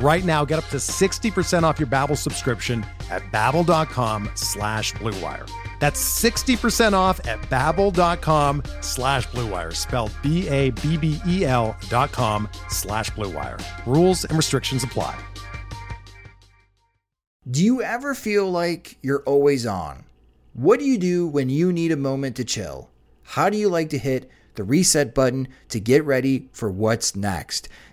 Right now, get up to 60% off your Babbel subscription at babbel.com slash bluewire. That's 60% off at babbel.com slash bluewire, spelled B-A-B-B-E-L dot com slash bluewire. Rules and restrictions apply. Do you ever feel like you're always on? What do you do when you need a moment to chill? How do you like to hit the reset button to get ready for what's next?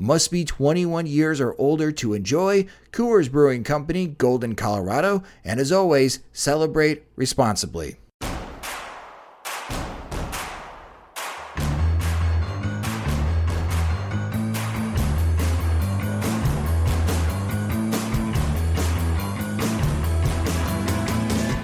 Must be 21 years or older to enjoy. Coors Brewing Company, Golden, Colorado. And as always, celebrate responsibly.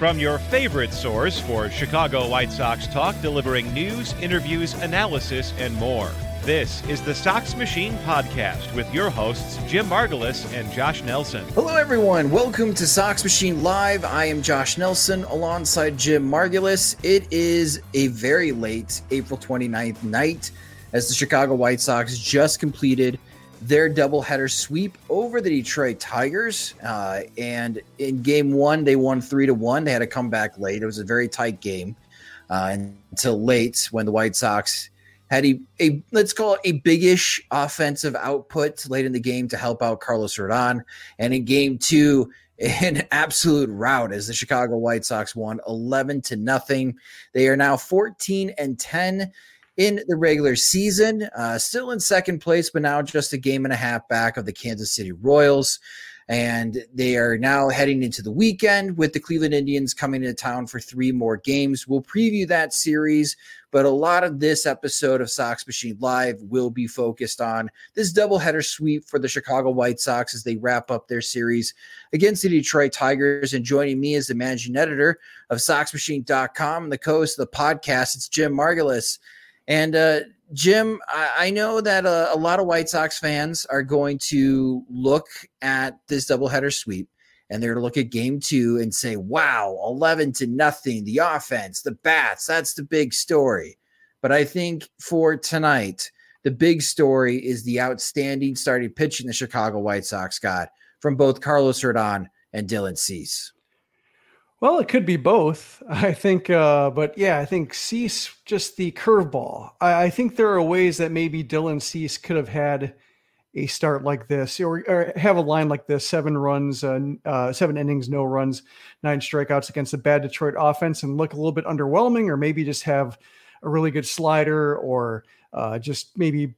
From your favorite source for Chicago White Sox talk, delivering news, interviews, analysis, and more. This is the Sox Machine Podcast with your hosts, Jim Margalus and Josh Nelson. Hello, everyone. Welcome to Sox Machine Live. I am Josh Nelson alongside Jim Margalus. It is a very late April 29th night as the Chicago White Sox just completed their doubleheader sweep over the Detroit Tigers. Uh, and in game one, they won three to one. They had to come back late. It was a very tight game uh, until late when the White Sox had a, a let's call it a biggish offensive output late in the game to help out Carlos Rodon. And in game two, an absolute rout as the Chicago White Sox won 11 to nothing. They are now 14 and 10 in the regular season, uh, still in second place, but now just a game and a half back of the Kansas City Royals. And they are now heading into the weekend with the Cleveland Indians coming into town for three more games. We'll preview that series, but a lot of this episode of Sox Machine Live will be focused on this doubleheader sweep for the Chicago White Sox as they wrap up their series against the Detroit Tigers. And joining me as the managing editor of SoxMachine.com and the co-host of the podcast, it's Jim Margalus. And uh, Jim, I, I know that uh, a lot of White Sox fans are going to look at this doubleheader sweep and they're going to look at game two and say, wow, 11 to nothing, the offense, the bats, that's the big story. But I think for tonight, the big story is the outstanding starting pitching the Chicago White Sox got from both Carlos Rodon and Dylan Cease. Well, it could be both. I think, uh, but yeah, I think Cease just the curveball. I, I, think there are ways that maybe Dylan Cease could have had a start like this, or, or have a line like this: seven runs, uh, uh, seven innings, no runs, nine strikeouts against a bad Detroit offense, and look a little bit underwhelming, or maybe just have a really good slider, or uh, just maybe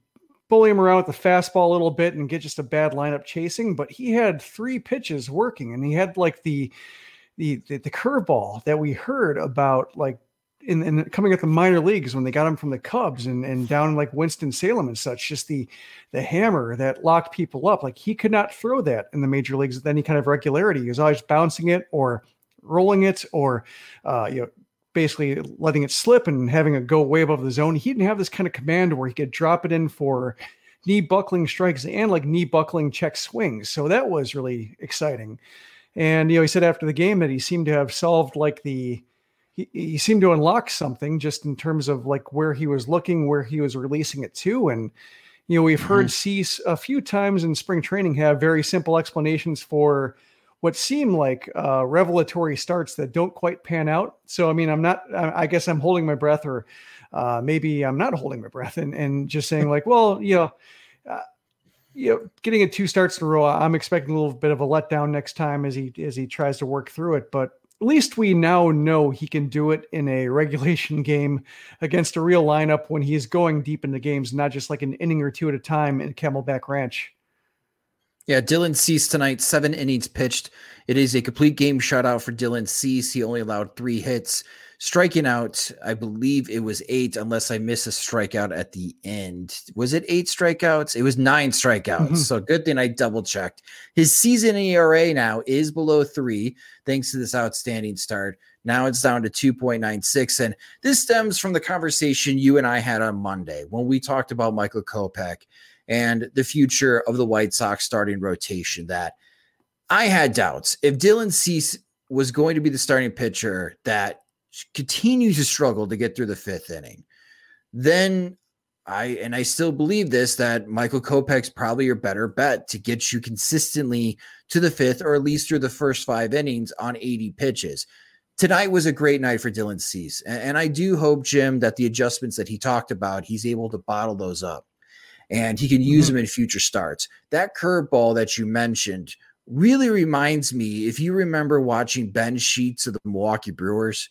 bully him around with the fastball a little bit and get just a bad lineup chasing. But he had three pitches working, and he had like the the the, the curveball that we heard about like in, in coming at the minor leagues when they got him from the Cubs and, and down like Winston Salem and such, just the the hammer that locked people up. Like he could not throw that in the major leagues with any kind of regularity. He was always bouncing it or rolling it or uh, you know basically letting it slip and having it go way above the zone. He didn't have this kind of command where he could drop it in for knee buckling strikes and like knee buckling check swings. So that was really exciting. And you know, he said after the game that he seemed to have solved like the he, he seemed to unlock something just in terms of like where he was looking, where he was releasing it to. And you know, we've mm-hmm. heard Cease a few times in spring training have very simple explanations for what seem like uh, revelatory starts that don't quite pan out. So, I mean, I'm not, I guess I'm holding my breath, or uh, maybe I'm not holding my breath and, and just saying, like, well, you know, uh, you know, getting it two starts in a row, I'm expecting a little bit of a letdown next time as he as he tries to work through it. But at least we now know he can do it in a regulation game against a real lineup when he is going deep into games, not just like an inning or two at a time in Camelback Ranch. Yeah, Dylan Cease tonight, seven innings pitched. It is a complete game shutout for Dylan Cease. He only allowed three hits. Striking out, I believe it was eight, unless I miss a strikeout at the end. Was it eight strikeouts? It was nine strikeouts. Mm-hmm. So good thing I double checked. His season ERA now is below three, thanks to this outstanding start. Now it's down to 2.96. And this stems from the conversation you and I had on Monday when we talked about Michael Kopech and the future of the White Sox starting rotation. That I had doubts if Dylan Cease was going to be the starting pitcher that continues to struggle to get through the fifth inning, then I and I still believe this that Michael Kopech's probably your better bet to get you consistently to the fifth or at least through the first five innings on 80 pitches. Tonight was a great night for Dylan Cease. And, and I do hope, Jim, that the adjustments that he talked about, he's able to bottle those up and he can use mm-hmm. them in future starts. That curveball that you mentioned really reminds me, if you remember watching Ben Sheets of the Milwaukee Brewers,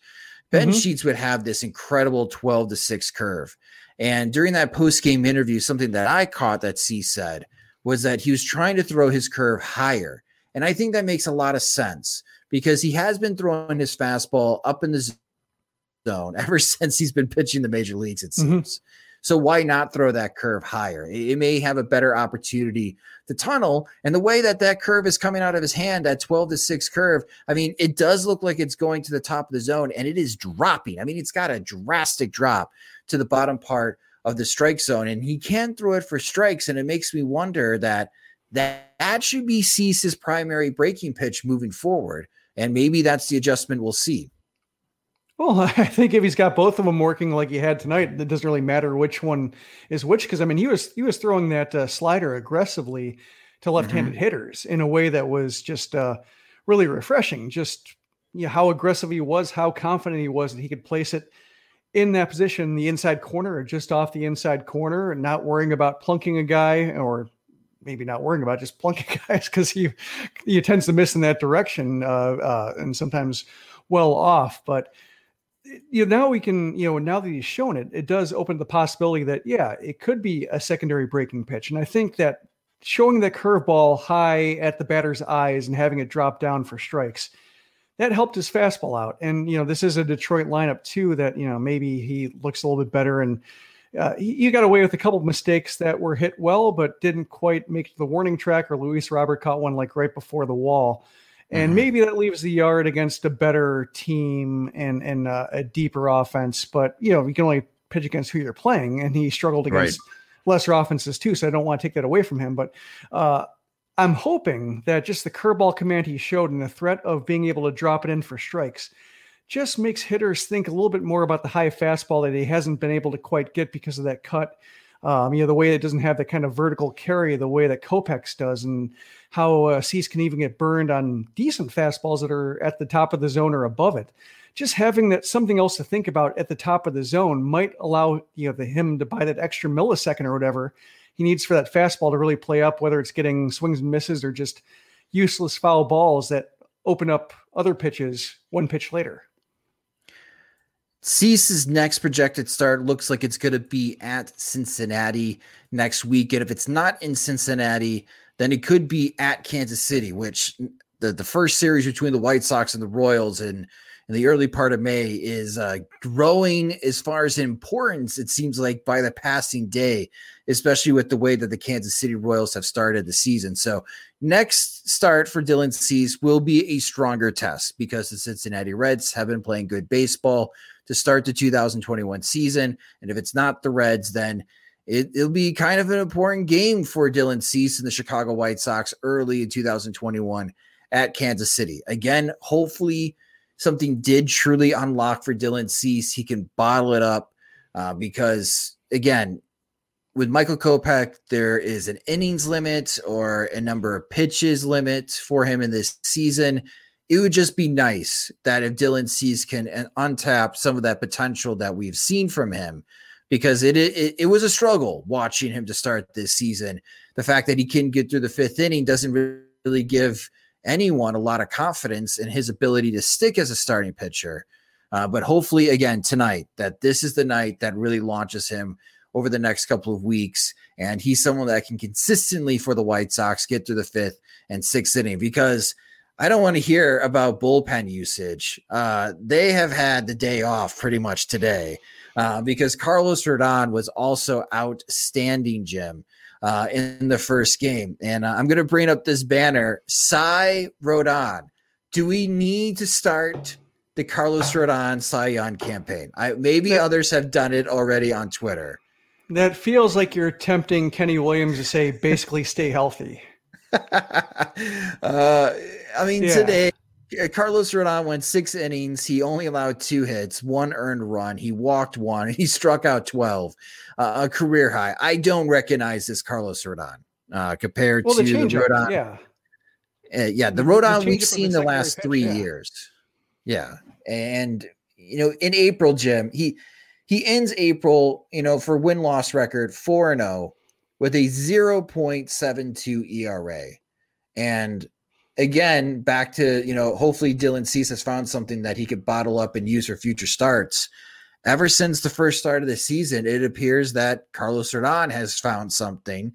Ben mm-hmm. Sheets would have this incredible 12 to 6 curve. And during that post game interview, something that I caught that Cease said was that he was trying to throw his curve higher. And I think that makes a lot of sense because he has been throwing his fastball up in the zone ever since he's been pitching the major leagues, it mm-hmm. seems. Mm-hmm. So why not throw that curve higher? It may have a better opportunity to tunnel. And the way that that curve is coming out of his hand, that 12 to 6 curve, I mean, it does look like it's going to the top of the zone and it is dropping. I mean, it's got a drastic drop to the bottom part of the strike zone and he can throw it for strikes. And it makes me wonder that that, that should be Cease's primary breaking pitch moving forward. And maybe that's the adjustment we'll see. Well, I think if he's got both of them working like he had tonight, it doesn't really matter which one is which. Because I mean, he was he was throwing that uh, slider aggressively to left-handed mm-hmm. hitters in a way that was just uh, really refreshing. Just you know, how aggressive he was, how confident he was that he could place it in that position, the inside corner or just off the inside corner, and not worrying about plunking a guy or maybe not worrying about just plunking guys because he he tends to miss in that direction uh, uh, and sometimes well off, but you know now we can you know now that he's shown it it does open the possibility that yeah it could be a secondary breaking pitch. And i think that showing the curveball high at the batter's eyes and having it drop down for strikes that helped his fastball out. And you know this is a detroit lineup too that you know maybe he looks a little bit better and uh, he, got away with a couple of mistakes that were hit well but didn't quite make the warning track or luis robert caught one like right before the wall and mm-hmm. maybe that leaves the yard against a better team and and uh, a deeper offense. But you know, you can only pitch against who you're playing, and he struggled against right. lesser offenses too. So I don't want to take that away from him. But uh, I'm hoping that just the curveball command he showed and the threat of being able to drop it in for strikes just makes hitters think a little bit more about the high fastball that he hasn't been able to quite get because of that cut. Um, you know, the way it doesn't have the kind of vertical carry the way that Kopech does, and how uh, Cease can even get burned on decent fastballs that are at the top of the zone or above it. Just having that something else to think about at the top of the zone might allow you know the him to buy that extra millisecond or whatever he needs for that fastball to really play up, whether it's getting swings and misses or just useless foul balls that open up other pitches one pitch later. Cease's next projected start looks like it's going to be at Cincinnati next week. And if it's not in Cincinnati, then it could be at Kansas City, which the, the first series between the White Sox and the Royals in in the early part of May is uh, growing as far as importance, it seems like by the passing day, especially with the way that the Kansas City Royals have started the season. So, next start for Dylan Cease will be a stronger test because the Cincinnati Reds have been playing good baseball to start the 2021 season. And if it's not the Reds, then it, will be kind of an important game for Dylan Cease and the Chicago White Sox early in 2021 at Kansas City. Again, hopefully something did truly unlock for Dylan Cease. He can bottle it up uh, because, again, with Michael Kopech, there is an innings limit or a number of pitches limit for him in this season. It would just be nice that if Dylan Cease can untap some of that potential that we've seen from him, because it, it it was a struggle watching him to start this season. The fact that he can get through the fifth inning doesn't really give anyone a lot of confidence in his ability to stick as a starting pitcher. Uh, but hopefully, again, tonight, that this is the night that really launches him over the next couple of weeks. And he's someone that can consistently, for the White Sox, get through the fifth and sixth inning because I don't want to hear about bullpen usage. Uh, they have had the day off pretty much today uh, because Carlos Rodon was also outstanding, Jim uh, in the first game. And uh, I'm going to bring up this banner. Cy Rodon. Do we need to start the Carlos Rodon Cy Young campaign? I, maybe that, others have done it already on Twitter. That feels like you're tempting Kenny Williams to say, basically, stay healthy. uh, I mean, yeah. today uh, Carlos Rodon went six innings. He only allowed two hits, one earned run. He walked one. He struck out 12, uh, a career high. I don't recognize this Carlos Rodon uh, compared well, to the, Rodon. Yeah. Uh, yeah, the Rodon the we've seen the, the last pitch, three yeah. years. Yeah. And, you know, in April, Jim, he, he ends April, you know, for win loss record 4 and 0 with a 0.72 ERA. And again, back to, you know, hopefully Dylan Cease has found something that he could bottle up and use for future starts. Ever since the first start of the season, it appears that Carlos Rodon has found something.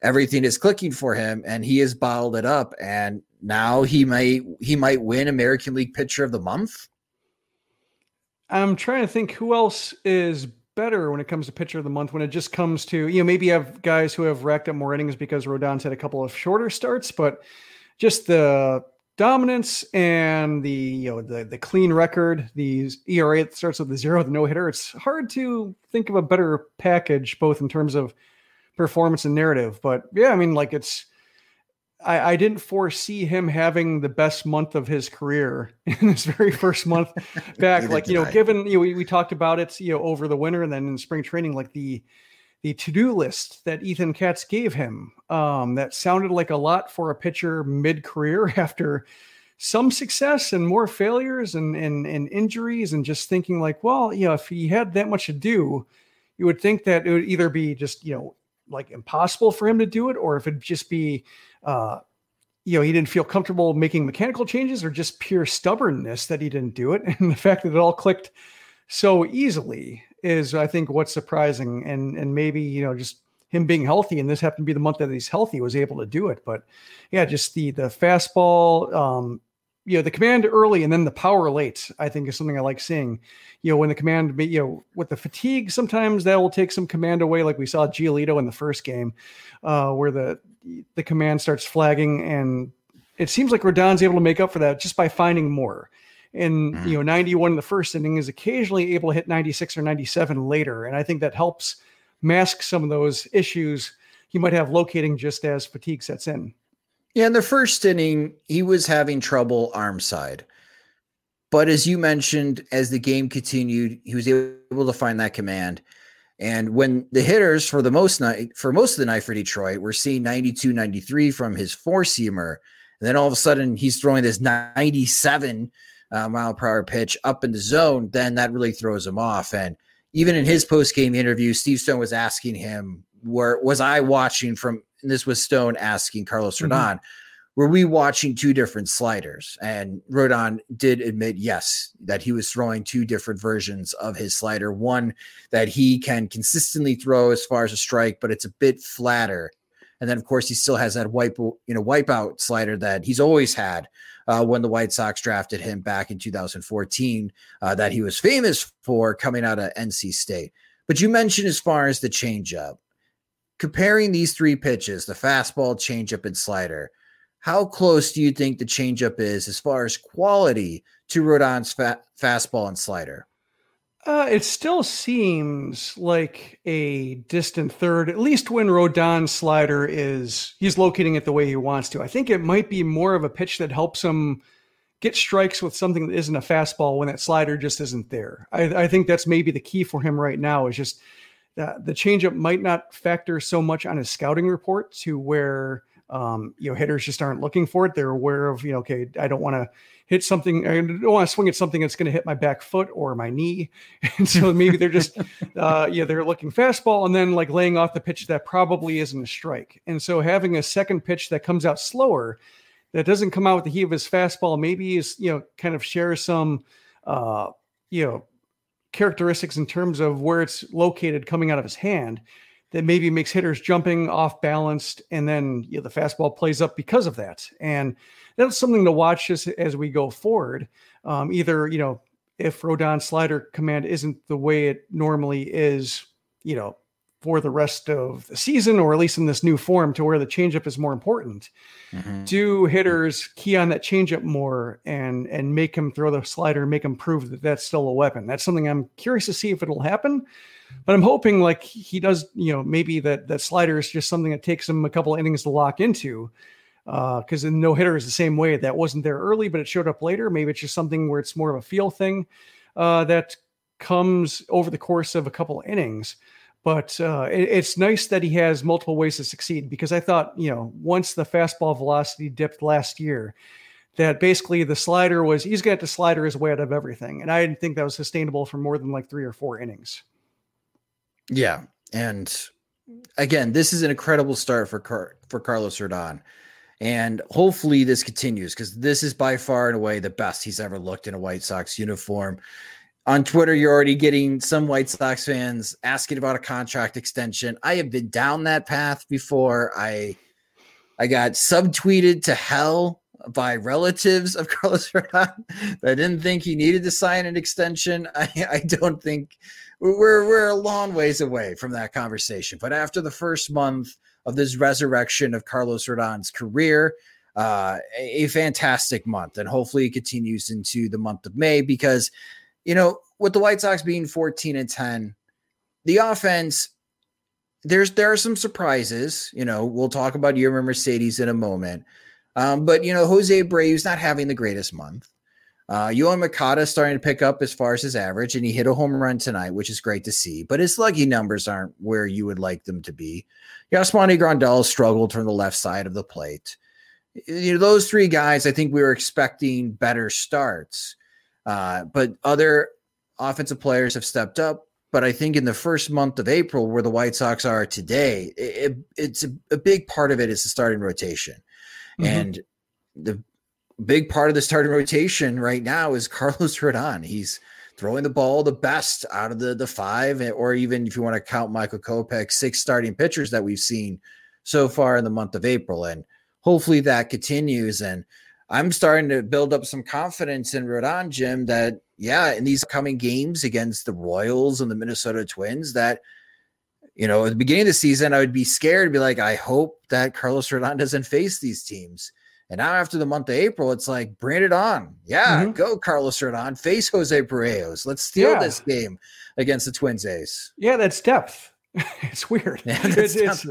Everything is clicking for him, and he has bottled it up. And now he might he might win American League Pitcher of the Month. I'm trying to think who else is better when it comes to pitcher of the month when it just comes to you know maybe you have guys who have racked up more innings because Rodon's had a couple of shorter starts, but just the dominance and the you know the the clean record, the ERA that starts with the zero, the no hitter. It's hard to think of a better package, both in terms of performance and narrative. But yeah, I mean, like it's I, I didn't foresee him having the best month of his career in his very first month back. like you know, given you know, we, we talked about it, you know, over the winter and then in spring training, like the the to-do list that Ethan Katz gave him. Um, that sounded like a lot for a pitcher mid-career after some success and more failures and, and and injuries and just thinking like, well, you know, if he had that much to do, you would think that it would either be just, you know, like impossible for him to do it, or if it'd just be uh you know, he didn't feel comfortable making mechanical changes or just pure stubbornness that he didn't do it. And the fact that it all clicked so easily is I think what's surprising, and and maybe you know just him being healthy, and this happened to be the month that he's healthy, was able to do it. But yeah, just the the fastball, um, you know, the command early and then the power late, I think is something I like seeing. You know, when the command, you know, with the fatigue, sometimes that will take some command away, like we saw Giolito in the first game, uh, where the the command starts flagging, and it seems like Rodon's able to make up for that just by finding more and mm-hmm. you know 91 in the first inning is occasionally able to hit 96 or 97 later and i think that helps mask some of those issues he might have locating just as fatigue sets in yeah in the first inning he was having trouble arm side but as you mentioned as the game continued he was able to find that command and when the hitters for the most night for most of the night for detroit were seeing 92 93 from his four seamer and then all of a sudden he's throwing this 97 uh, mile per hour pitch up in the zone, then that really throws him off. And even in his post game interview, Steve Stone was asking him, "Where was I watching from?" And this was Stone asking Carlos Rodon, mm-hmm. "Were we watching two different sliders?" And Rodon did admit, yes, that he was throwing two different versions of his slider. One that he can consistently throw as far as a strike, but it's a bit flatter. And then, of course, he still has that wipe, you know, wipeout slider that he's always had uh, when the White Sox drafted him back in 2014 uh, that he was famous for coming out of NC State. But you mentioned as far as the changeup, comparing these three pitches, the fastball, changeup, and slider, how close do you think the changeup is as far as quality to Rodon's fa- fastball and slider? Uh, it still seems like a distant third, at least when Rodon's slider is he's locating it the way he wants to. I think it might be more of a pitch that helps him get strikes with something that isn't a fastball when that slider just isn't there. I, I think that's maybe the key for him right now is just that the changeup might not factor so much on his scouting report to where um, you know hitters just aren't looking for it. They're aware of you know okay I don't want to hit something. I don't want to swing at something that's going to hit my back foot or my knee. And so maybe they're just, uh, yeah, they're looking fastball and then like laying off the pitch that probably isn't a strike. And so having a second pitch that comes out slower, that doesn't come out with the heat of his fastball, maybe is, you know, kind of share some, uh, you know, characteristics in terms of where it's located coming out of his hand that maybe makes hitters jumping off balanced and then you know, the fastball plays up because of that. And that's something to watch as, as we go forward. Um, either, you know, if Rodon slider command isn't the way it normally is, you know, for the rest of the season, or at least in this new form to where the changeup is more important. Mm-hmm. Do hitters key on that changeup more and and make him throw the slider, make him prove that that's still a weapon? That's something I'm curious to see if it'll happen. But I'm hoping like he does, you know, maybe that that slider is just something that takes him a couple innings to lock into because uh, no hitter is the same way. That wasn't there early, but it showed up later. Maybe it's just something where it's more of a feel thing uh, that comes over the course of a couple innings. But uh, it, it's nice that he has multiple ways to succeed because I thought, you know, once the fastball velocity dipped last year, that basically the slider was he's got to slider his way out of everything. And I didn't think that was sustainable for more than like three or four innings. Yeah. And again, this is an incredible start for Car- for Carlos Rodon. And hopefully this continues because this is by far and away the best he's ever looked in a White Sox uniform. On Twitter, you're already getting some White Sox fans asking about a contract extension. I have been down that path before. I I got subtweeted to hell by relatives of Carlos Rodon that didn't think he needed to sign an extension. I, I don't think we're we're a long ways away from that conversation. But after the first month of this resurrection of Carlos Rodon's career. Uh, a, a fantastic month, and hopefully it continues into the month of May because, you know, with the White Sox being 14 and 10, the offense there's there are some surprises. You know, we'll talk about Yermin Mercedes in a moment. Um, but you know, Jose Abreu's not having the greatest month. Uh, Yoan Moncada starting to pick up as far as his average, and he hit a home run tonight, which is great to see. But his sluggy numbers aren't where you would like them to be. Yasmani Grandal struggled from the left side of the plate. You know, those three guys, I think we were expecting better starts. Uh, but other offensive players have stepped up. But I think in the first month of April, where the White Sox are today, it, it's a, a, big part of it is the starting rotation. Mm-hmm. And the big part of the starting rotation right now is Carlos Rodon. He's throwing the ball the best out of the the five, or even if you want to count Michael Kopech, six starting pitchers that we've seen so far in the month of April, and hopefully that continues. And I'm starting to build up some confidence in Rodon, Jim, that yeah, in these coming games against the Royals and the Minnesota Twins, that you know, at the beginning of the season, I would be scared, to be like, I hope that Carlos Rodon doesn't face these teams. And now after the month of April, it's like bring it on. Yeah, mm-hmm. go Carlos Rodon, face Jose Berrios. Let's steal yeah. this game against the Twins Ace. Yeah, that's depth. it's weird. Yeah, it's, it's,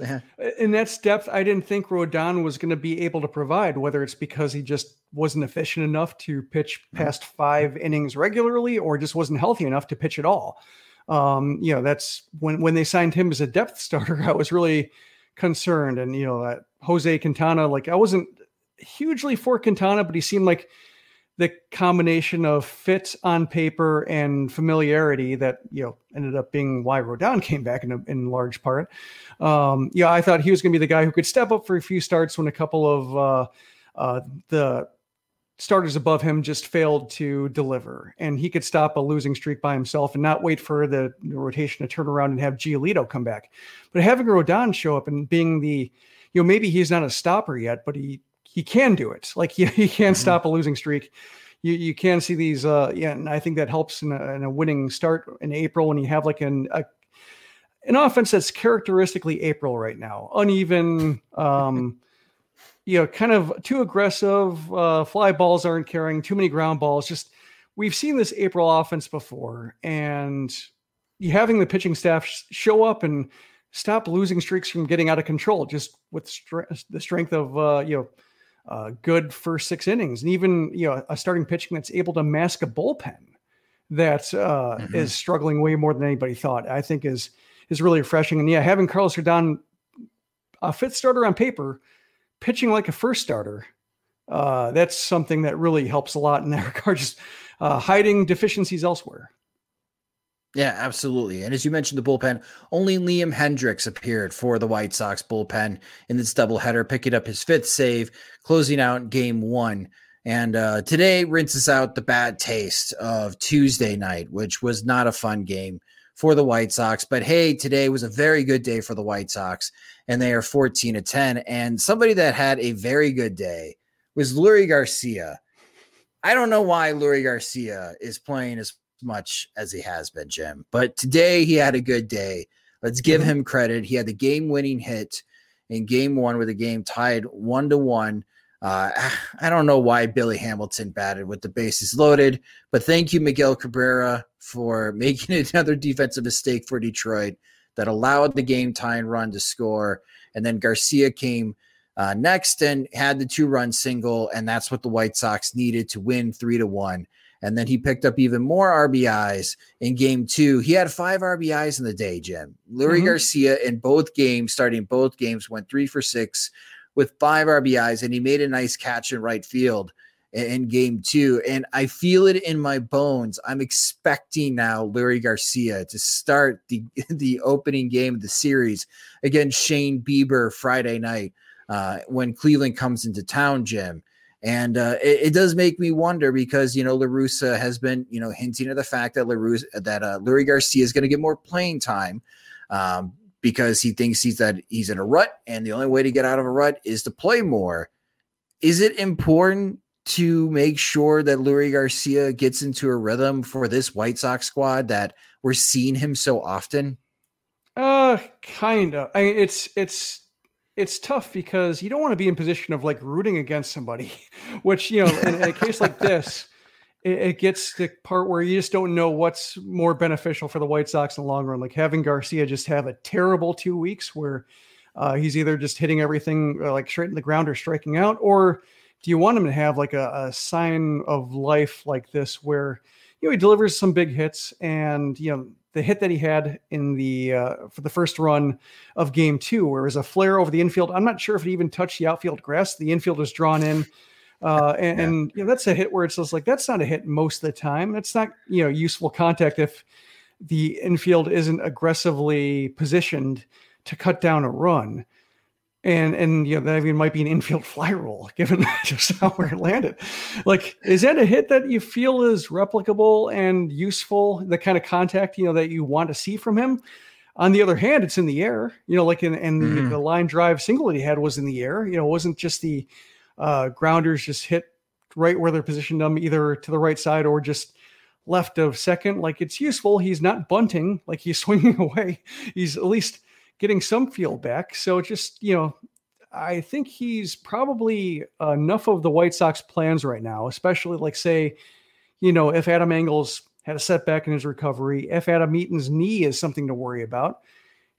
in that depth, I didn't think Rodon was going to be able to provide, whether it's because he just wasn't efficient enough to pitch mm-hmm. past five innings regularly or just wasn't healthy enough to pitch at all. Um, you know, that's when when they signed him as a depth starter, I was really concerned. And you know, uh, Jose Quintana, like I wasn't hugely for Quintana, but he seemed like the combination of fit on paper and familiarity that you know ended up being why Rodon came back in, a, in large part. Um, yeah, I thought he was going to be the guy who could step up for a few starts when a couple of uh, uh, the starters above him just failed to deliver, and he could stop a losing streak by himself and not wait for the, rotation to turn around and have Giolito come back. But having Rodon show up and being the you know maybe he's not a stopper yet, but he he can do it. Like he, he can mm-hmm. stop a losing streak. You you can see these. Uh, yeah, and I think that helps in a, in a winning start in April when you have like an a, an offense that's characteristically April right now, uneven. Um, you know, kind of too aggressive. Uh, fly balls aren't carrying too many ground balls. Just we've seen this April offense before, and you having the pitching staff show up and stop losing streaks from getting out of control just with stre- the strength of uh, you know uh, good first six innings and even you know a starting pitching that's able to mask a bullpen that uh, mm-hmm. is struggling way more than anybody thought. I think is is really refreshing. And yeah, having Carlos Rodon, a fifth starter on paper, pitching like a first starter, uh, that's something that really helps a lot in that regard. Just uh, hiding deficiencies elsewhere. Yeah, absolutely. And as you mentioned, the bullpen, only Liam Hendriks appeared for the White Sox bullpen in this doubleheader, picking up his fifth save, closing out game one. And uh, today rinses out the bad taste of Tuesday night, which was not a fun game for the White Sox. But hey, today was a very good day for the White Sox, and they are 14 to 10. And somebody that had a very good day was Leury Garcia. I don't know why Leury Garcia is playing as much as he has been, Jim. But today he had a good day. Let's give mm-hmm. him credit. He had the game winning hit in game one with the game tied one to one. Uh, I don't know why Billy Hamilton batted with the bases loaded, but thank you, Miguel Cabrera, for making another defensive mistake for Detroit that allowed the game tying run to score. And then Garcia came uh, next and had the two run single, and that's what the White Sox needed to win three to one. And then he picked up even more RBIs in game two. He had five RBIs in the day, Jim. Leury mm-hmm. Garcia in both games, starting both games, went three for six with five RBIs, and he made a nice catch in right field in game two. And I feel it in my bones. I'm expecting now Leury Garcia to start the, the opening game of the series against Shane Bieber Friday night uh, when Cleveland comes into town, Jim. And uh, it, it, does make me wonder because you know La Russa has been you know hinting at the fact that La Russa, that uh, Leury Garcia is going to get more playing time um, because he thinks he's that he's in a rut, and the only way to get out of a rut is to play more. Is it important to make sure that Leury Garcia gets into a rhythm for this White Sox squad that we're seeing him so often? Uh, kind of. I mean, it's it's it's tough because you don't want to be in position of like rooting against somebody, which you know, in, in a case like this, it, it, gets the part where you just don't know what's more beneficial for the White Sox in the long run. Like having Garcia just have a terrible two weeks where uh, he's either just hitting everything uh, like straight in the ground or striking out, or do you want him to have like a, a sign of life like this where you know he delivers some big hits and you know the hit that he had in the uh, for the first run of game two, where it was a flare over the infield. I'm not sure if it even touched the outfield grass. The infield was drawn in. Uh, and, yeah. and you know, that's a hit where it's just like that's not a hit most of the time. It's not you know useful contact if the infield isn't aggressively positioned to cut down a run and and you know that even might be an infield fly rule given just how where it landed. Like is that a hit that you feel is replicable and useful the kind of contact you know that you want to see from him? On the other hand it's in the air you know like in and mm. the, the, line drive single that he had was in the air. You know it wasn't just the uh, grounders just hit right where they're positioned them either to the right side or just left of second. Like it's useful. He's not bunting. Like he's swinging away. He's at least getting some field back. So just, you know, I think he's probably enough of the White Sox plans right now, especially like say, you know, if Adam Engel's had a setback in his recovery, if Adam Eaton's knee is something to worry about,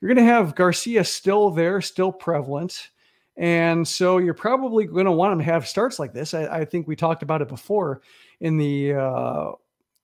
you're going to have Garcia still there, still prevalent. And so you're probably going to want him to have starts like this. I, I think we talked about it before in the, uh,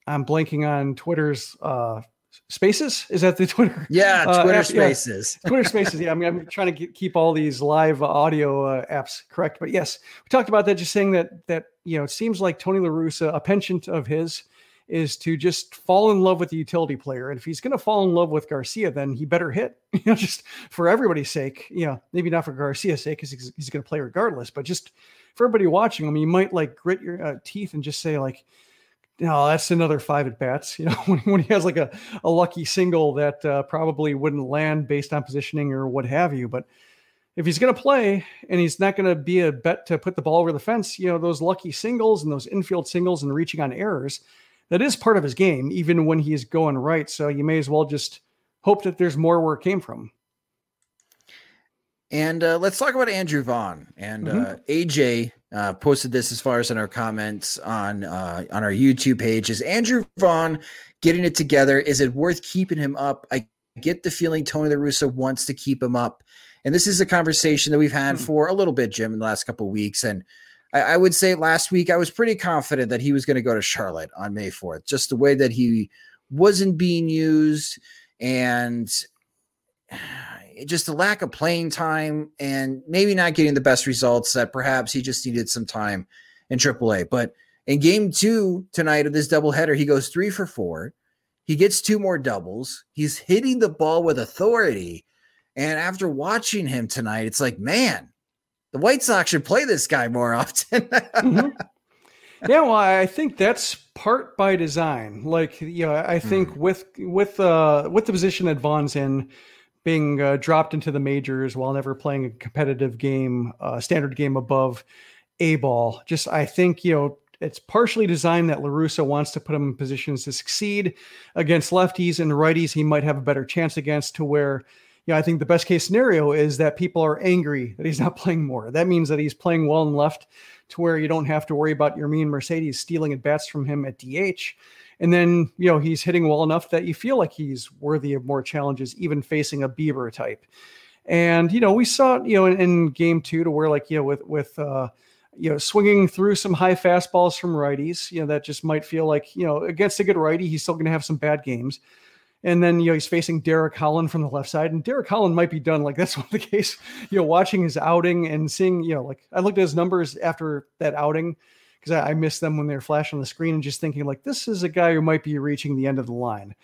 I'm blanking on Twitter's uh, Spaces is that the Twitter? Yeah, uh, Twitter uh, Spaces. Yeah, Twitter Spaces. Yeah, I mean, I'm trying to get, keep all these live audio uh, apps correct, but yes, we talked about that. Just saying that that you know, it seems like Tony La Russa, a penchant of his, is to just fall in love with the utility player, and if he's going to fall in love with Garcia, then he better hit. You know, just for everybody's sake. You know, maybe not for Garcia's sake, because he's, he's going to play regardless, but just for everybody watching. I mean, you might like grit your uh, teeth and just say like no, that's another five at bats. You know, when, when he has like a, a lucky single that uh, probably wouldn't land based on positioning or what have you. But if he's going to play and he's not going to be a bet to put the ball over the fence, you know, those lucky singles and those infield singles and reaching on errors, that is part of his game, even when he's going right. So you may as well just hope that there's more where it came from. And uh, let's talk about Andrew Vaughn. And mm-hmm. uh, AJ uh, posted this as far as in our comments on uh, on our YouTube page. Is Andrew Vaughn getting it together? Is it worth keeping him up? I get the feeling Tony La Russa wants to keep him up. And this is a conversation that we've had mm-hmm. for a little bit, Jim, in the last couple of weeks. And I, I would say last week I was pretty confident that he was going to go to Charlotte on May 4th, just the way that he wasn't being used and just the lack of playing time and maybe not getting the best results that perhaps he just needed some time in AAA. But in game two tonight of this doubleheader, he goes three for four. He gets two more doubles. He's hitting the ball with authority. And after watching him tonight, it's like, man, the White Sox should play this guy more often. mm-hmm. Yeah, well, I think that's part by design. Like, you know, I think mm. with with uh with the position that Vaughn's in, being uh, dropped into the majors while never playing a competitive game, uh, standard game above a ball. Just I think you know it's partially designed that La Russa wants to put him in positions to succeed against lefties and righties. He might have a better chance against to where. You know, I think the best case scenario is that people are angry that he's not playing more. That means that he's playing well and left to where you don't have to worry about Yermin Mercedes stealing at bats from him at DH. And then, you know, he's hitting well enough that you feel like he's worthy of more challenges, even facing a Bieber type. And, you know, we saw, you know, in, in game two to where like, you know, with, with, uh, you know, swinging through some high fastballs from righties, you know, that just might feel like, you know, against a good righty, he's still going to have some bad games. And then, you know, he's facing Derek Holland from the left side, and Derek Holland might be done. Like, that's one of the case, you know, watching his outing and seeing, you know, like I looked at his numbers after that outing because I, I, missed them when they were flashing on the screen and just thinking like this is a guy who might be reaching the end of the line.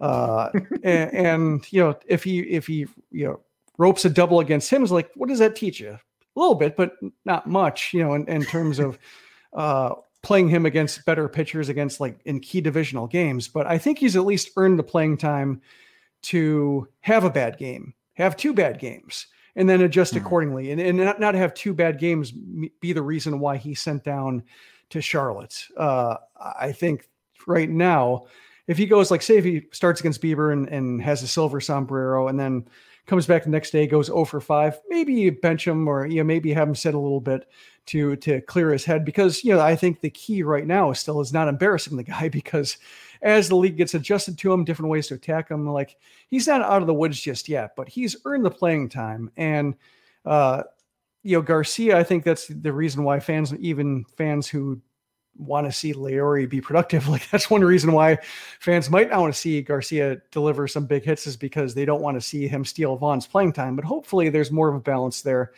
Uh, and, and, you know if he if he you know ropes a double against him is like what does that teach you? A little bit, but not much. You know, in, in terms of uh, playing him against better pitchers against like in key divisional games. But I think he's at least earned the playing time to have a bad game, have two bad games and then adjust mm-hmm. accordingly and, and not, not have two bad games be the reason why he sent down to Charlotte. Uh, I think right now, if he goes like say if he starts against Bieber and, and has a silver sombrero and then comes back the next day, goes 0 for 5, maybe you bench him or you know, maybe have him sit a little bit to to clear his head because you know I think the key right now is still is not embarrassing the guy because as the league gets adjusted to him, different ways to attack him. Like he's not out of the woods just yet, but he's earned the playing time. And uh, you know, Garcia, I think that's the reason why fans, even fans who want to see Leury be productive, like that's one reason why fans might not want to see Garcia deliver some big hits is because they don't want to see him steal Vaughn's playing time. But hopefully, there's more of a balance there.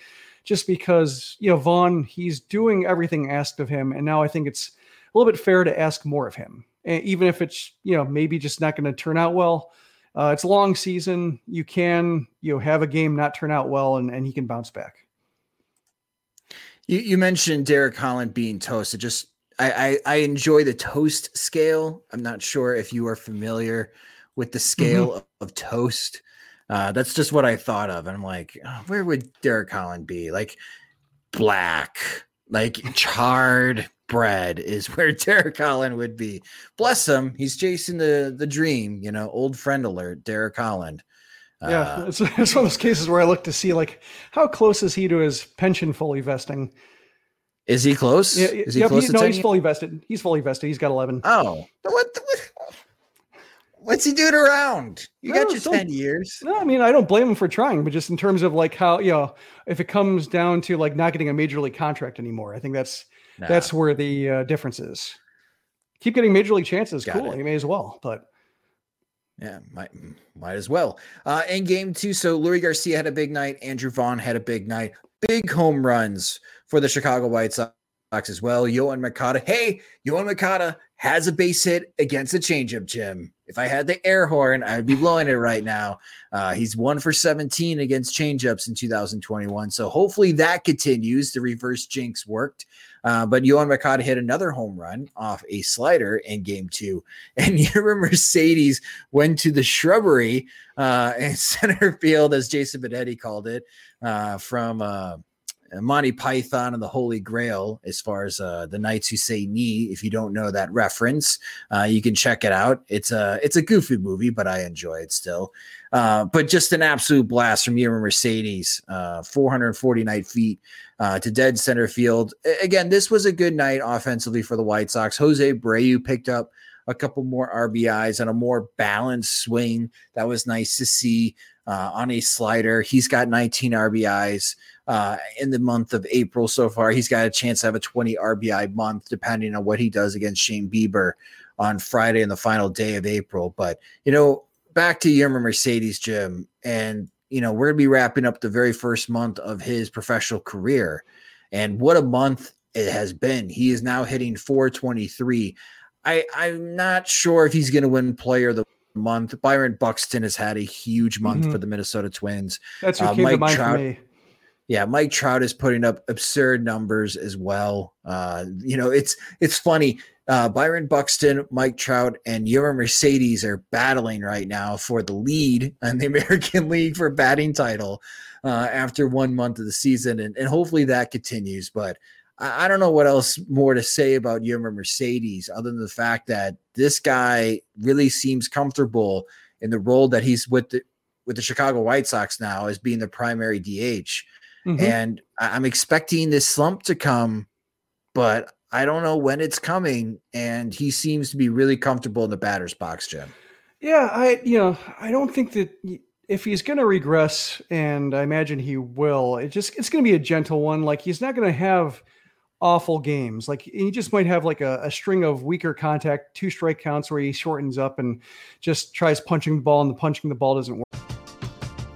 Just because you know Vaughn, he's doing everything asked of him, and now I think it's a little bit fair to ask more of him even if it's you know maybe just not going to turn out well. Uh, it's a long season. You can you know have a game not turn out well, and and he can bounce back. You, you mentioned Derek Holland being toasted. Just I, I, I enjoy the toast scale. I'm not sure if you are familiar with the scale mm-hmm. of, of, toast. Uh, that's just what I thought of, and I'm like, oh, where would Derek Holland be? Like black, like charred, bread is where Derek Holland would be. Bless him. He's chasing the the dream, you know, old friend alert, Derek Holland. Yeah, uh, it's, it's one of those cases where I look to see like how close is he to his pension fully vesting. Is he close? Yeah, is he yep, close he, no, he's fully vested. He's fully vested. He's got eleven. Oh, what? what's he doing around? You got your ten years. No, I mean I don't blame him for trying, but just in terms of like how you know if it comes down to like not getting a major league contract anymore, I think that's no. That's where the uh, difference is. Keep getting major league chances. Got cool. It. You may as well, but yeah, might might as well. Uh, in game two, so Leury Garcia had a big night. Andrew Vaughn had a big night. Big home runs for the Chicago White Sox as well. Yoan Moncada. Hey, Yoan Moncada has a base hit against a changeup, Jim. If I had the air horn, I'd be blowing it right now. Uh, he's one for 17 against changeups in 2021. So hopefully that continues. The reverse jinx worked. Uh, but Yoan Moncada hit another home run off a slider in game two. And Yermin Mercedes went to the shrubbery uh, in center field, as Jason Benetti called it. uh, from uh, Monty Python and the Holy Grail, as far as uh, the Knights Who Say Ni. If you don't know that reference, uh, you can check it out. It's a it's a goofy movie, but I enjoy it still. Uh, but just an absolute blast from Yermin Mercedes, uh, 449 feet uh, to dead center field. Again, this was a good night offensively for the White Sox. Jose Abreu picked up a couple more RBIs and a more balanced swing. That was nice to see uh, on a slider. He's got 19 RBIs uh, in the month of April so far. He's got a chance to have a 20 RBI month, depending on what he does against Shane Bieber on Friday in the final day of April. But, you know, back to Yermin Mercedes, Jim, and, you know, we're going to be wrapping up the very first month of his professional career. And what a month it has been. He is now hitting 423. I, I'm not sure if he's going to win player of the month. Byron Buxton has had a huge month mm-hmm. for the Minnesota Twins. That's what uh, came Mike to mind Trout, for me. Yeah, Mike Trout is putting up absurd numbers as well. Uh, you know, it's it's funny. Uh, Byron Buxton, Mike Trout, and Yermin Mercedes are battling right now for the lead in the American League for batting title uh, after one month of the season, and, and hopefully that continues. But I, I don't know what else more to say about Yermin Mercedes other than the fact that this guy really seems comfortable in the role that he's with the with the Chicago White Sox now as being the primary DH. Mm-hmm. And I'm expecting this slump to come, but I don't know when it's coming. And he seems to be really comfortable in the batter's box, Jim. Yeah, I you know I don't think that if he's going to regress, and I imagine he will, it just it's going to be a gentle one. Like he's not going to have awful games. Like he just might have like a, a, string of weaker contact, two strike counts where he shortens up and just tries punching the ball, and the punching the ball doesn't work.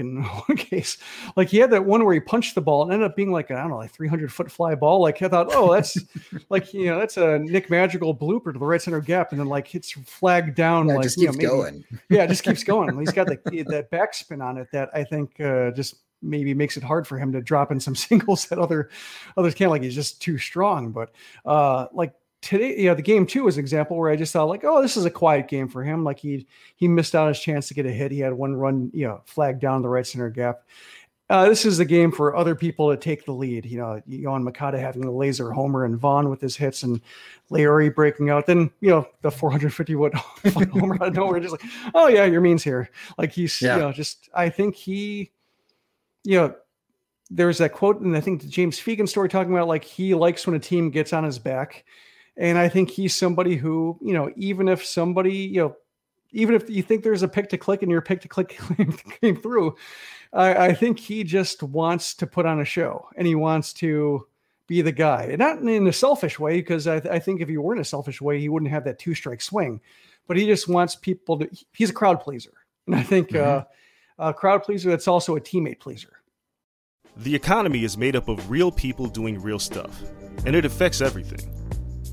in one case. Like he had that one where he punched the ball and ended up being like I don't know, like 300 foot fly ball. Like I thought, oh, that's like you know, that's a Nick Madrigal blooper to the right center gap, and then like hits flagged down. Yeah, like just keeps know, maybe, going. Yeah, it just keeps going. He's got the, that backspin on it that I think uh, just maybe makes it hard for him to drop in some singles that other others can't. Like he's just too strong. But uh, like today, you know, the game two was an example where I just thought like, oh, this is a quiet game for him. Like he he missed out his chance to get a hit. He had one run, you know, flag down the right center gap. Uh, this is the game for other people to take the lead. You know, Yoan Moncada having the laser homer and Vaughn with his hits and Leury breaking out. Then, you know, the 450 foot homer out of nowhere, just like, oh, yeah, Yermin's here. Like he's, yeah. you know, just, I think he, you know, there's that quote, and I think the James Fegan story talking about like he likes when a team gets on his back and I think he's somebody who, you know, even if somebody, you know, even if you think there's a pick to click and your pick to click came through, I, I, think he just wants to put on a show and he wants to be the guy. And not in a selfish way, because I, I think if he were in a selfish way, he wouldn't have that two strike swing. But he just wants people to, he's a crowd pleaser. And I think mm-hmm. uh, a crowd pleaser that's also a teammate pleaser. The economy is made up of real people doing real stuff, and it affects everything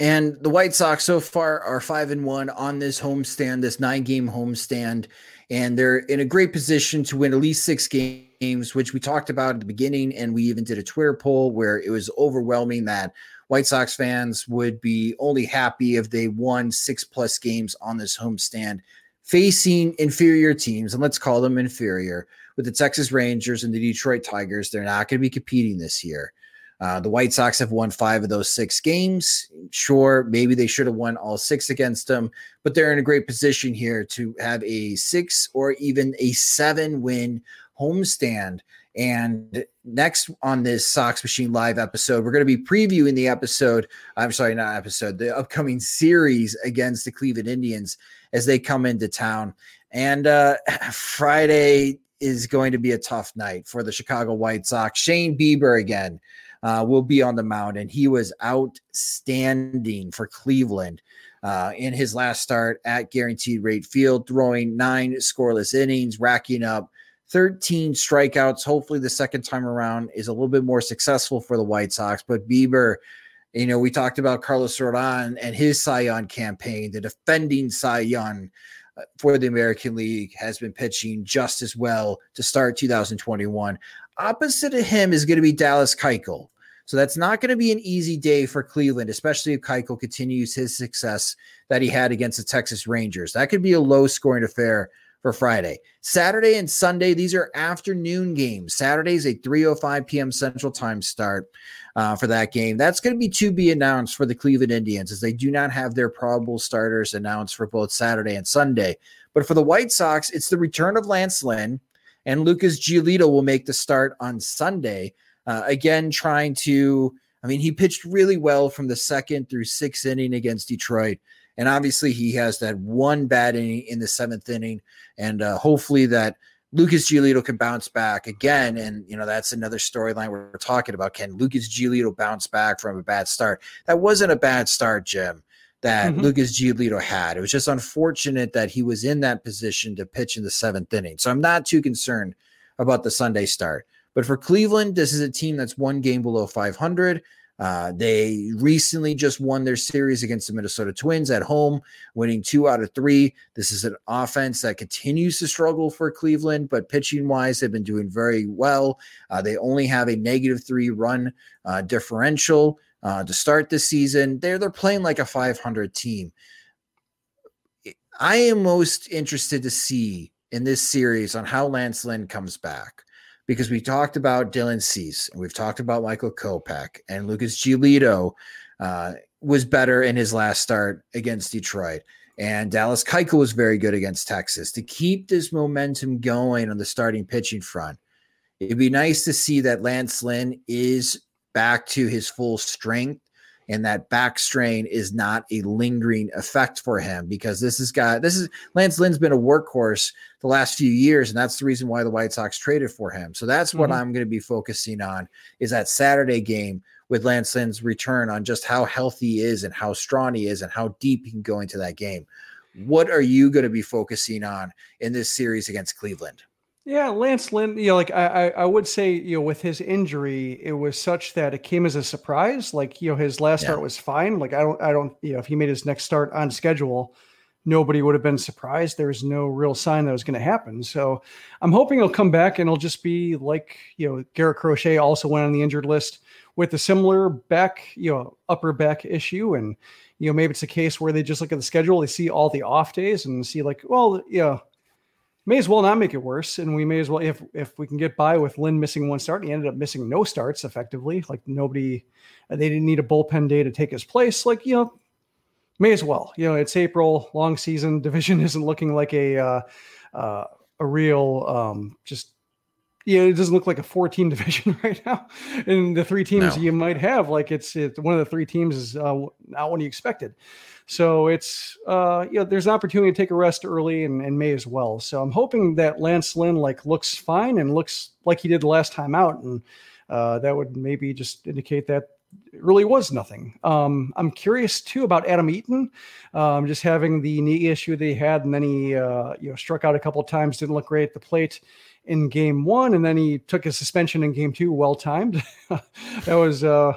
And the White Sox so far are five and one on this homestand, this nine game homestand, and they're in a great position to win at least six games, which we talked about at the beginning. And we even did a Twitter poll where it was overwhelming that White Sox fans would be only happy if they won six plus games on this homestand facing inferior teams. And let's call them inferior with the Texas Rangers and the Detroit Tigers. They're not going to be competing this year. Uh, the White Sox have won five of those six games. Sure, maybe they should have won all six against them, but they're in a great position here to have a six or even a seven win homestand. And next on this Sox Machine Live episode, we're going to be previewing the episode. I'm sorry, not episode, the upcoming series against the Cleveland Indians as they come into town. And uh, Friday is going to be a tough night for the Chicago White Sox. Shane Bieber again uh, will be on the mound, and he was outstanding for Cleveland uh, in his last start at Guaranteed Rate Field, throwing nine scoreless innings, racking up 13 strikeouts. Hopefully, the second time around is a little bit more successful for the White Sox. But Bieber, you know, we talked about Carlos Rodon and his Cy Young campaign, the defending Cy Young uh, for the American League has been pitching just as well to start 2021. Opposite of him is going to be Dallas Keuchel. So that's not going to be an easy day for Cleveland, especially if Keuchel continues his success that he had against the Texas Rangers. That could be a low scoring affair for Friday. Saturday and Sunday, these are afternoon games. Saturday is a 3:05 p.m. Central Time start uh, for that game. That's going to be to be announced for the Cleveland Indians, as they do not have their probable starters announced for both Saturday and Sunday. But for the White Sox, it's the return of Lance Lynn, and Lucas Giolito will make the start on Sunday. Uh, again, trying to, I mean, he pitched really well from the second through sixth inning against Detroit. And obviously, he has that one bad inning in the seventh inning. And uh, hopefully, that Lucas Giolito can bounce back again. And, you know, that's another storyline we're talking about. Can Lucas Giolito bounce back from a bad start? That wasn't a bad start, Jim, that mm-hmm. Lucas Giolito had. It was just unfortunate that he was in that position to pitch in the seventh inning. So I'm not too concerned about the Sunday start. But for Cleveland, this is a team that's one game below 500. Uh, they recently just won their series against the Minnesota Twins at home, winning two out of three. This is an offense that continues to struggle for Cleveland, but pitching wise, they've been doing very well. Uh, they only have a negative three run uh, differential uh, to start the season. They're they're playing like a 500 team. I am most interested to see in this series on how Lance Lynn comes back because we talked about Dylan Cease and we've talked about Michael Kopech and Lucas Giolito uh, was better in his last start against Detroit. And Dallas Keuchel was very good against Texas. To keep this momentum going on the starting pitching front, it'd be nice to see that Lance Lynn is back to his full strength and that back strain is not a lingering effect for him because this is got this is Lance Lynn's been a workhorse the last few years, and that's the reason why the White Sox traded for him. So that's what mm-hmm. I'm going to be focusing on is that Saturday game with Lance Lynn's return on just how healthy he is and how strong he is and how deep he can go into that game. What are you going to be focusing on in this series against Cleveland? Yeah, Lance Lynn, you know, like I, I would say, you know, with his injury, it was such that it came as a surprise. Like, you know, his last yeah. start was fine. Like, I don't, I don't, you know, if he made his next start on schedule, nobody would have been surprised. There was no real sign that was going to happen. So I'm hoping he'll come back and it'll just be like, you know, Garrett Crochet also went on the injured list with a similar back, you know, upper back issue. And, you know, maybe it's a case where they just look at the schedule, they see all the off days and see like, well, you know, may as well not make it worse. And we may as well, if if we can get by with Lynn missing one start, he ended up missing no starts effectively. Like nobody, they didn't need a bullpen day to take his place. Like you know, may as well. You know, it's April, long season. Division isn't looking like a uh, uh, a real um, just. Yeah, it doesn't look like a four-team division right now, and the three teams no. you might have, like it's, it's one of the three teams is uh, not what you expected. So it's uh, you know, there's an opportunity to take a rest early and, and may as well. So I'm hoping that Lance Lynn like looks fine and looks like he did the last time out, and uh, that would maybe just indicate that it really was nothing. Um, I'm curious too about Adam Eaton, um, just having the knee issue that he had, and then he uh, you know struck out a couple times, didn't look great at the plate in game one, and then he took a suspension in game two, well timed. that was uh,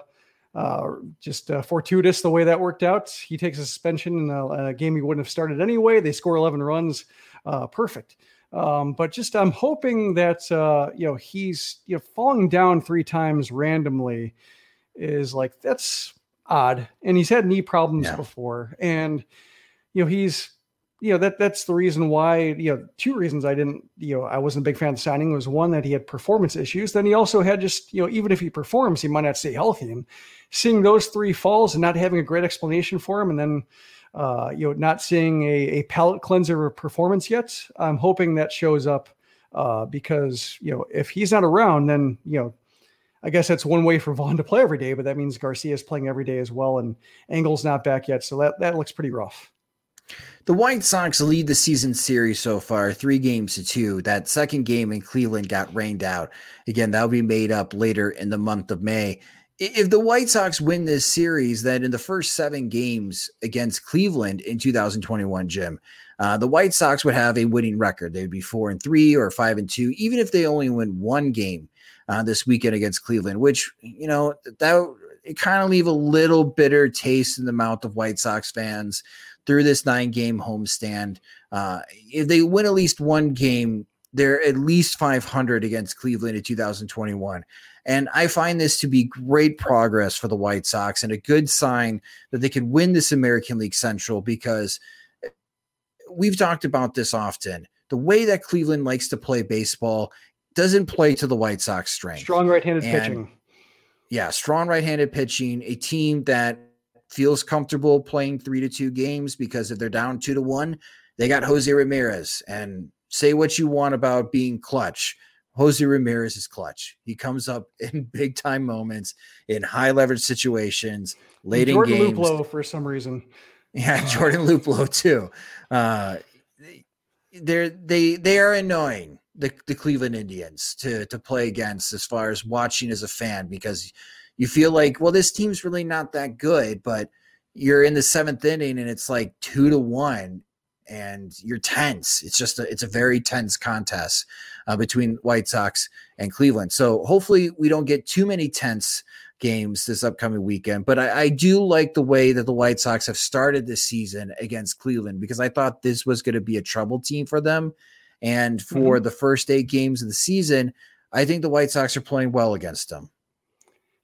uh, just uh, fortuitous the way that worked out. He takes a suspension in a, a game he wouldn't have started anyway. They score 11 runs. Uh, perfect. Um, but just I'm hoping that uh, you know he's you know falling down three times randomly is like that's odd, and he's had knee problems yeah. before, and you know he's you know that that's the reason why you know two reasons I didn't you know I wasn't a big fan of signing was one that he had performance issues. Then he also had just you know even if he performs, he might not stay healthy, and seeing those three falls and not having a great explanation for him, and then uh, you know, not seeing a, a palate cleanser of performance yet. I'm hoping that shows up uh, because you know if he's not around, then you know, I guess that's one way for Vaughn to play every day, but that means Garcia is playing every day as well, and Engel's not back yet, so that that looks pretty rough. The White Sox lead the season series so far, three games to two. That second game in Cleveland got rained out. Again, that'll be made up later in the month of May if the White Sox win this series, then in the first seven games against Cleveland in 2021, Jim, uh, the White Sox would have a winning record. They would be four and three or five and two, even if they only win one game uh, this weekend against Cleveland, which, you know, that it kind of leave a little bitter taste in the mouth of White Sox fans through this nine game homestand. Uh, if they win at least one game, they're at least 500 against Cleveland in 2021. And I find this to be great progress for the White Sox and a good sign that they could win this American League Central because we've talked about this often. The way that Cleveland likes to play baseball doesn't play to the White Sox strength. Strong right-handed pitching. Yeah, strong right-handed pitching, a team that feels comfortable playing 3 to 2 games because if they're down 2 to 1, they got Jose Ramirez and say what you want about being clutch. Jose Ramirez is clutch. He comes up in big time moments, in high leverage situations, late Jordan in games. Jordan Luplow for some reason. Yeah, Jordan Luplow too. Uh, they're they they are annoying the, the Cleveland Indians to to play against as far as watching as a fan because you feel like well this team's really not that good, but you're in the seventh inning and it's like two to one and you're tense. It's just a, it's a very tense contest uh, between White Sox and Cleveland. So hopefully we don't get too many tense games this upcoming weekend. But I, I do like the way that the White Sox have started this season against Cleveland because I thought this was going to be a trouble team for them. And for mm-hmm. the first eight games of the season, I think the White Sox are playing well against them.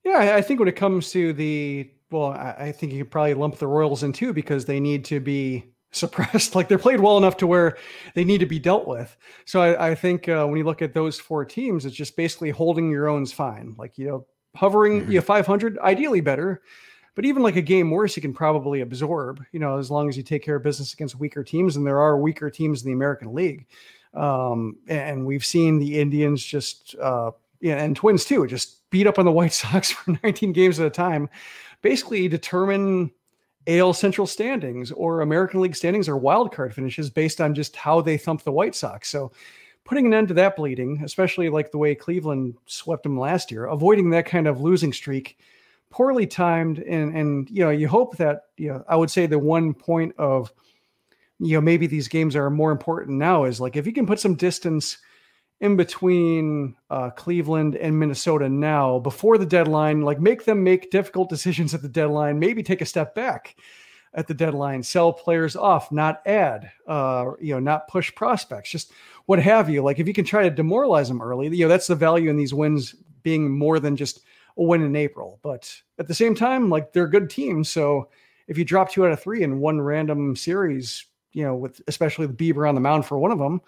Yeah, I think when it comes to the well, I think you could probably lump the Royals in too because they need to be suppressed. Like they're played well enough to where they need to be dealt with. So I, I think uh, when you look at those four teams, it's just basically holding your own's fine. Like you know, hovering mm-hmm. you know, 500, ideally better. But even like a game worse, you can probably absorb. You know, as long as you take care of business against weaker teams, and there are weaker teams in the American League. Um, and we've seen the Indians just, uh, yeah, and Twins too, just beat up on the White Sox for 19 games at a time, basically determine AL Central standings or American League standings or wild card finishes based on just how they thump the White Sox. So putting an end to that bleeding, especially like the way Cleveland swept them last year, avoiding that kind of losing streak, poorly timed, and and you know you hope that you know I would say the one point of you know maybe these games are more important now is like if you can put some distance in between uh, Cleveland and Minnesota now before the deadline, like make them make difficult decisions at the deadline, maybe take a step back at the deadline, sell players off, not add, uh, you know, not push prospects, just what have you. Like if you can try to demoralize them early, you know, that's the value in these wins being more than just a win in April. But at the same time, like they're good teams. So if you drop two out of three in one random series, you know, with especially the Bieber on the mound for one of them,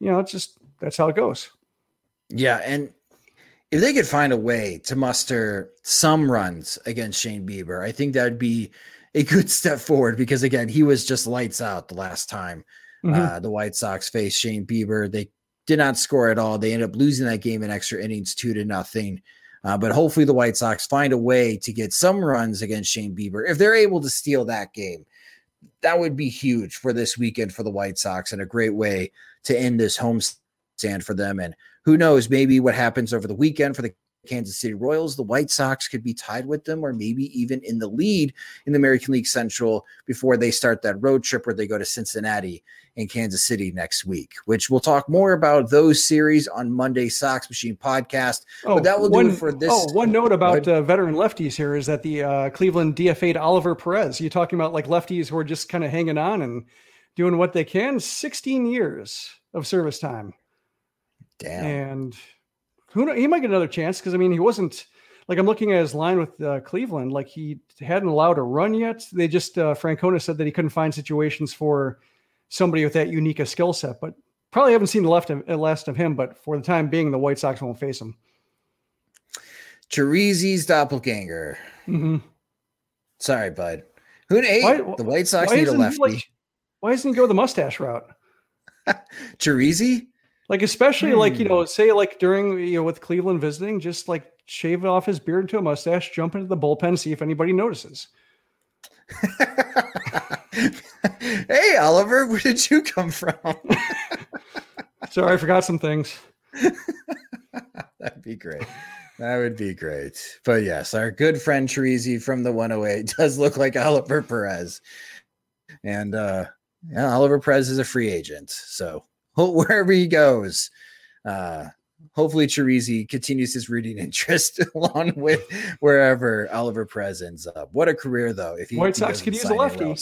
you know, it's just that's how it goes. Yeah, and if they could find a way to muster some runs against Shane Bieber, I think that would be a good step forward because again, he was just lights out the last time mm-hmm. uh, the White Sox faced Shane Bieber. They did not score at all. They ended up losing that game in extra innings, two to nothing. Uh, but hopefully, the White Sox find a way to get some runs against Shane Bieber. If they're able to steal that game, that would be huge for this weekend for the White Sox and a great way to end this home stand for them. And who knows, maybe what happens over the weekend for the Kansas City Royals, the White Sox could be tied with them or maybe even in the lead in the American League Central before they start that road trip where they go to Cincinnati and Kansas City next week, which we'll talk more about those series on Monday Sox Machine podcast. Oh, but that will one, do it for this. Oh, one note about uh, veteran lefties here is that the uh, Cleveland DFA'd Oliver Perez. You're talking about like lefties who are just kind of hanging on and doing what they can. 16 years of service time. Damn. And who know, he might get another chance because I mean he wasn't like I'm looking at his line with uh, Cleveland, like he hadn't allowed a run yet. They just uh, Francona said that he couldn't find situations for somebody with that unique a skill set, but probably haven't seen the left of, last of him. But for the time being, the White Sox won't face him. Chirizi's doppelganger. Mm-hmm. Sorry, bud. Who hey, Why- the White Sox need a lefty. like- why doesn't he go the mustache route? Chirizi? Like especially like you Hmm. know, say like during you know with Cleveland visiting, just like shave off his beard into a mustache, jump into the bullpen, see if anybody notices. hey, Oliver, where did you come from? Sorry, I forgot some things. That'd be great. That would be great. But yes, our good friend Chirizi from the 108 does look like Oliver Perez. And uh yeah, Oliver Perez is a free agent. So wherever he goes, uh hopefully Chirizi continues his rooting interest along with wherever Oliver Perez ends up. What a career though. If he White Sox could use a lefty.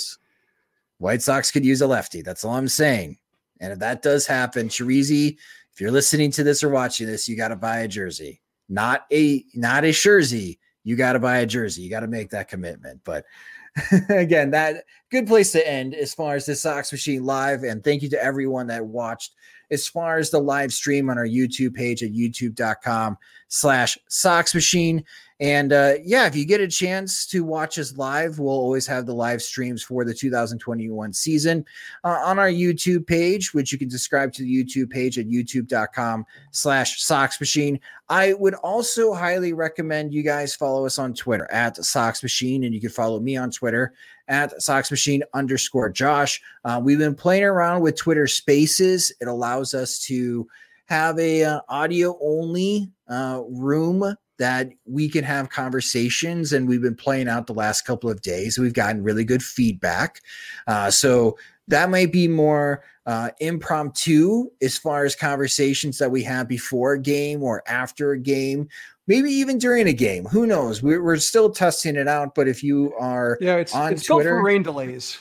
White Sox could use a lefty. That's all I'm saying. And if that does happen, Chirizi, if you're listening to this or watching this, you got to buy a jersey, not a not a jersey. You got to buy a jersey. You got to make that commitment. But again, that good place to end as far as the Sox Machine live. And thank you to everyone that watched. As far as the live stream on our YouTube page at youtube.com slash Sox Machine. And uh, yeah, if you get a chance to watch us live, we'll always have the live streams for the 2021 season uh, on our YouTube page, which you can subscribe to the YouTube page at youtube.com slash Sox Machine. I would also highly recommend you guys follow us on Twitter at Sox Machine, and you can follow me on Twitter at Sox Machine underscore Josh. Uh, we've been playing around with Twitter Spaces. It allows us to have a uh, audio only uh, room that we can have conversations and we've been playing out the last couple of days we've gotten really good feedback uh, so that might be more uh, impromptu as far as conversations that we have before a game or after a game maybe even during a game who knows we're, we're still testing it out but if you are Yeah, it's on it's Twitter. for rain delays.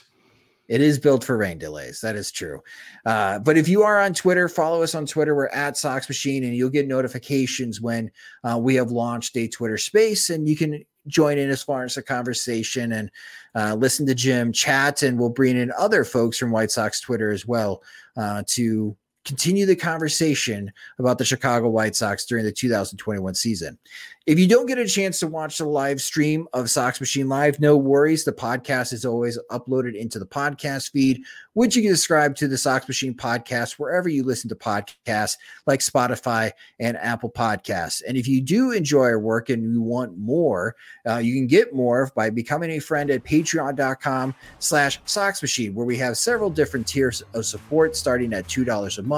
It is built for rain delays. That is true. Uh, but if you are on Twitter, follow us on Twitter. We're at Sox Machine, and you'll get notifications when uh, we have launched a Twitter space, and you can join in as far as the conversation and uh, listen to Jim chat, and we'll bring in other folks from White Sox Twitter as well uh, to continue the conversation about the Chicago White Sox during the 2021 season. If you don't get a chance to watch the live stream of Sox Machine Live, no worries. The podcast is always uploaded into the podcast feed, which you can subscribe to the Sox Machine podcast wherever you listen to podcasts like Spotify and Apple Podcasts. And if you do enjoy our work and you want more, uh, you can get more by becoming a friend at patreon.com slash Sox Machine, where we have several different tiers of support starting at $2 a month.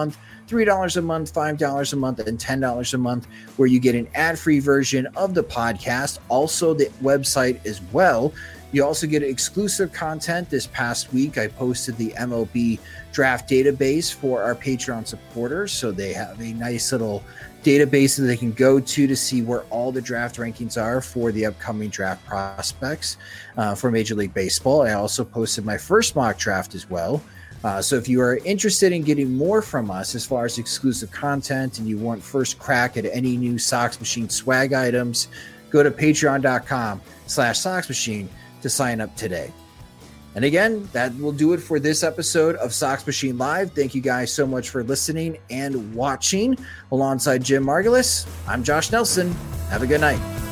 $3 a month, $5 a month, and $10 a month, where you get an ad free version of the podcast, also the website as well. You also get exclusive content. This past week, I posted the MLB draft database for our Patreon supporters. So they have a nice little database that they can go to to see where all the draft rankings are for the upcoming draft prospects uh, for Major League Baseball. I also posted my first mock draft as well. Uh, so if you are interested in getting more from us as far as exclusive content and you want first crack at any new Sox Machine swag items, go to patreon.com slash Sox Machine to sign up today. And again, that will do it for this episode of Sox Machine Live. Thank you guys so much for listening and watching. Alongside Jim Margalus, I'm Josh Nelson. Have a good night.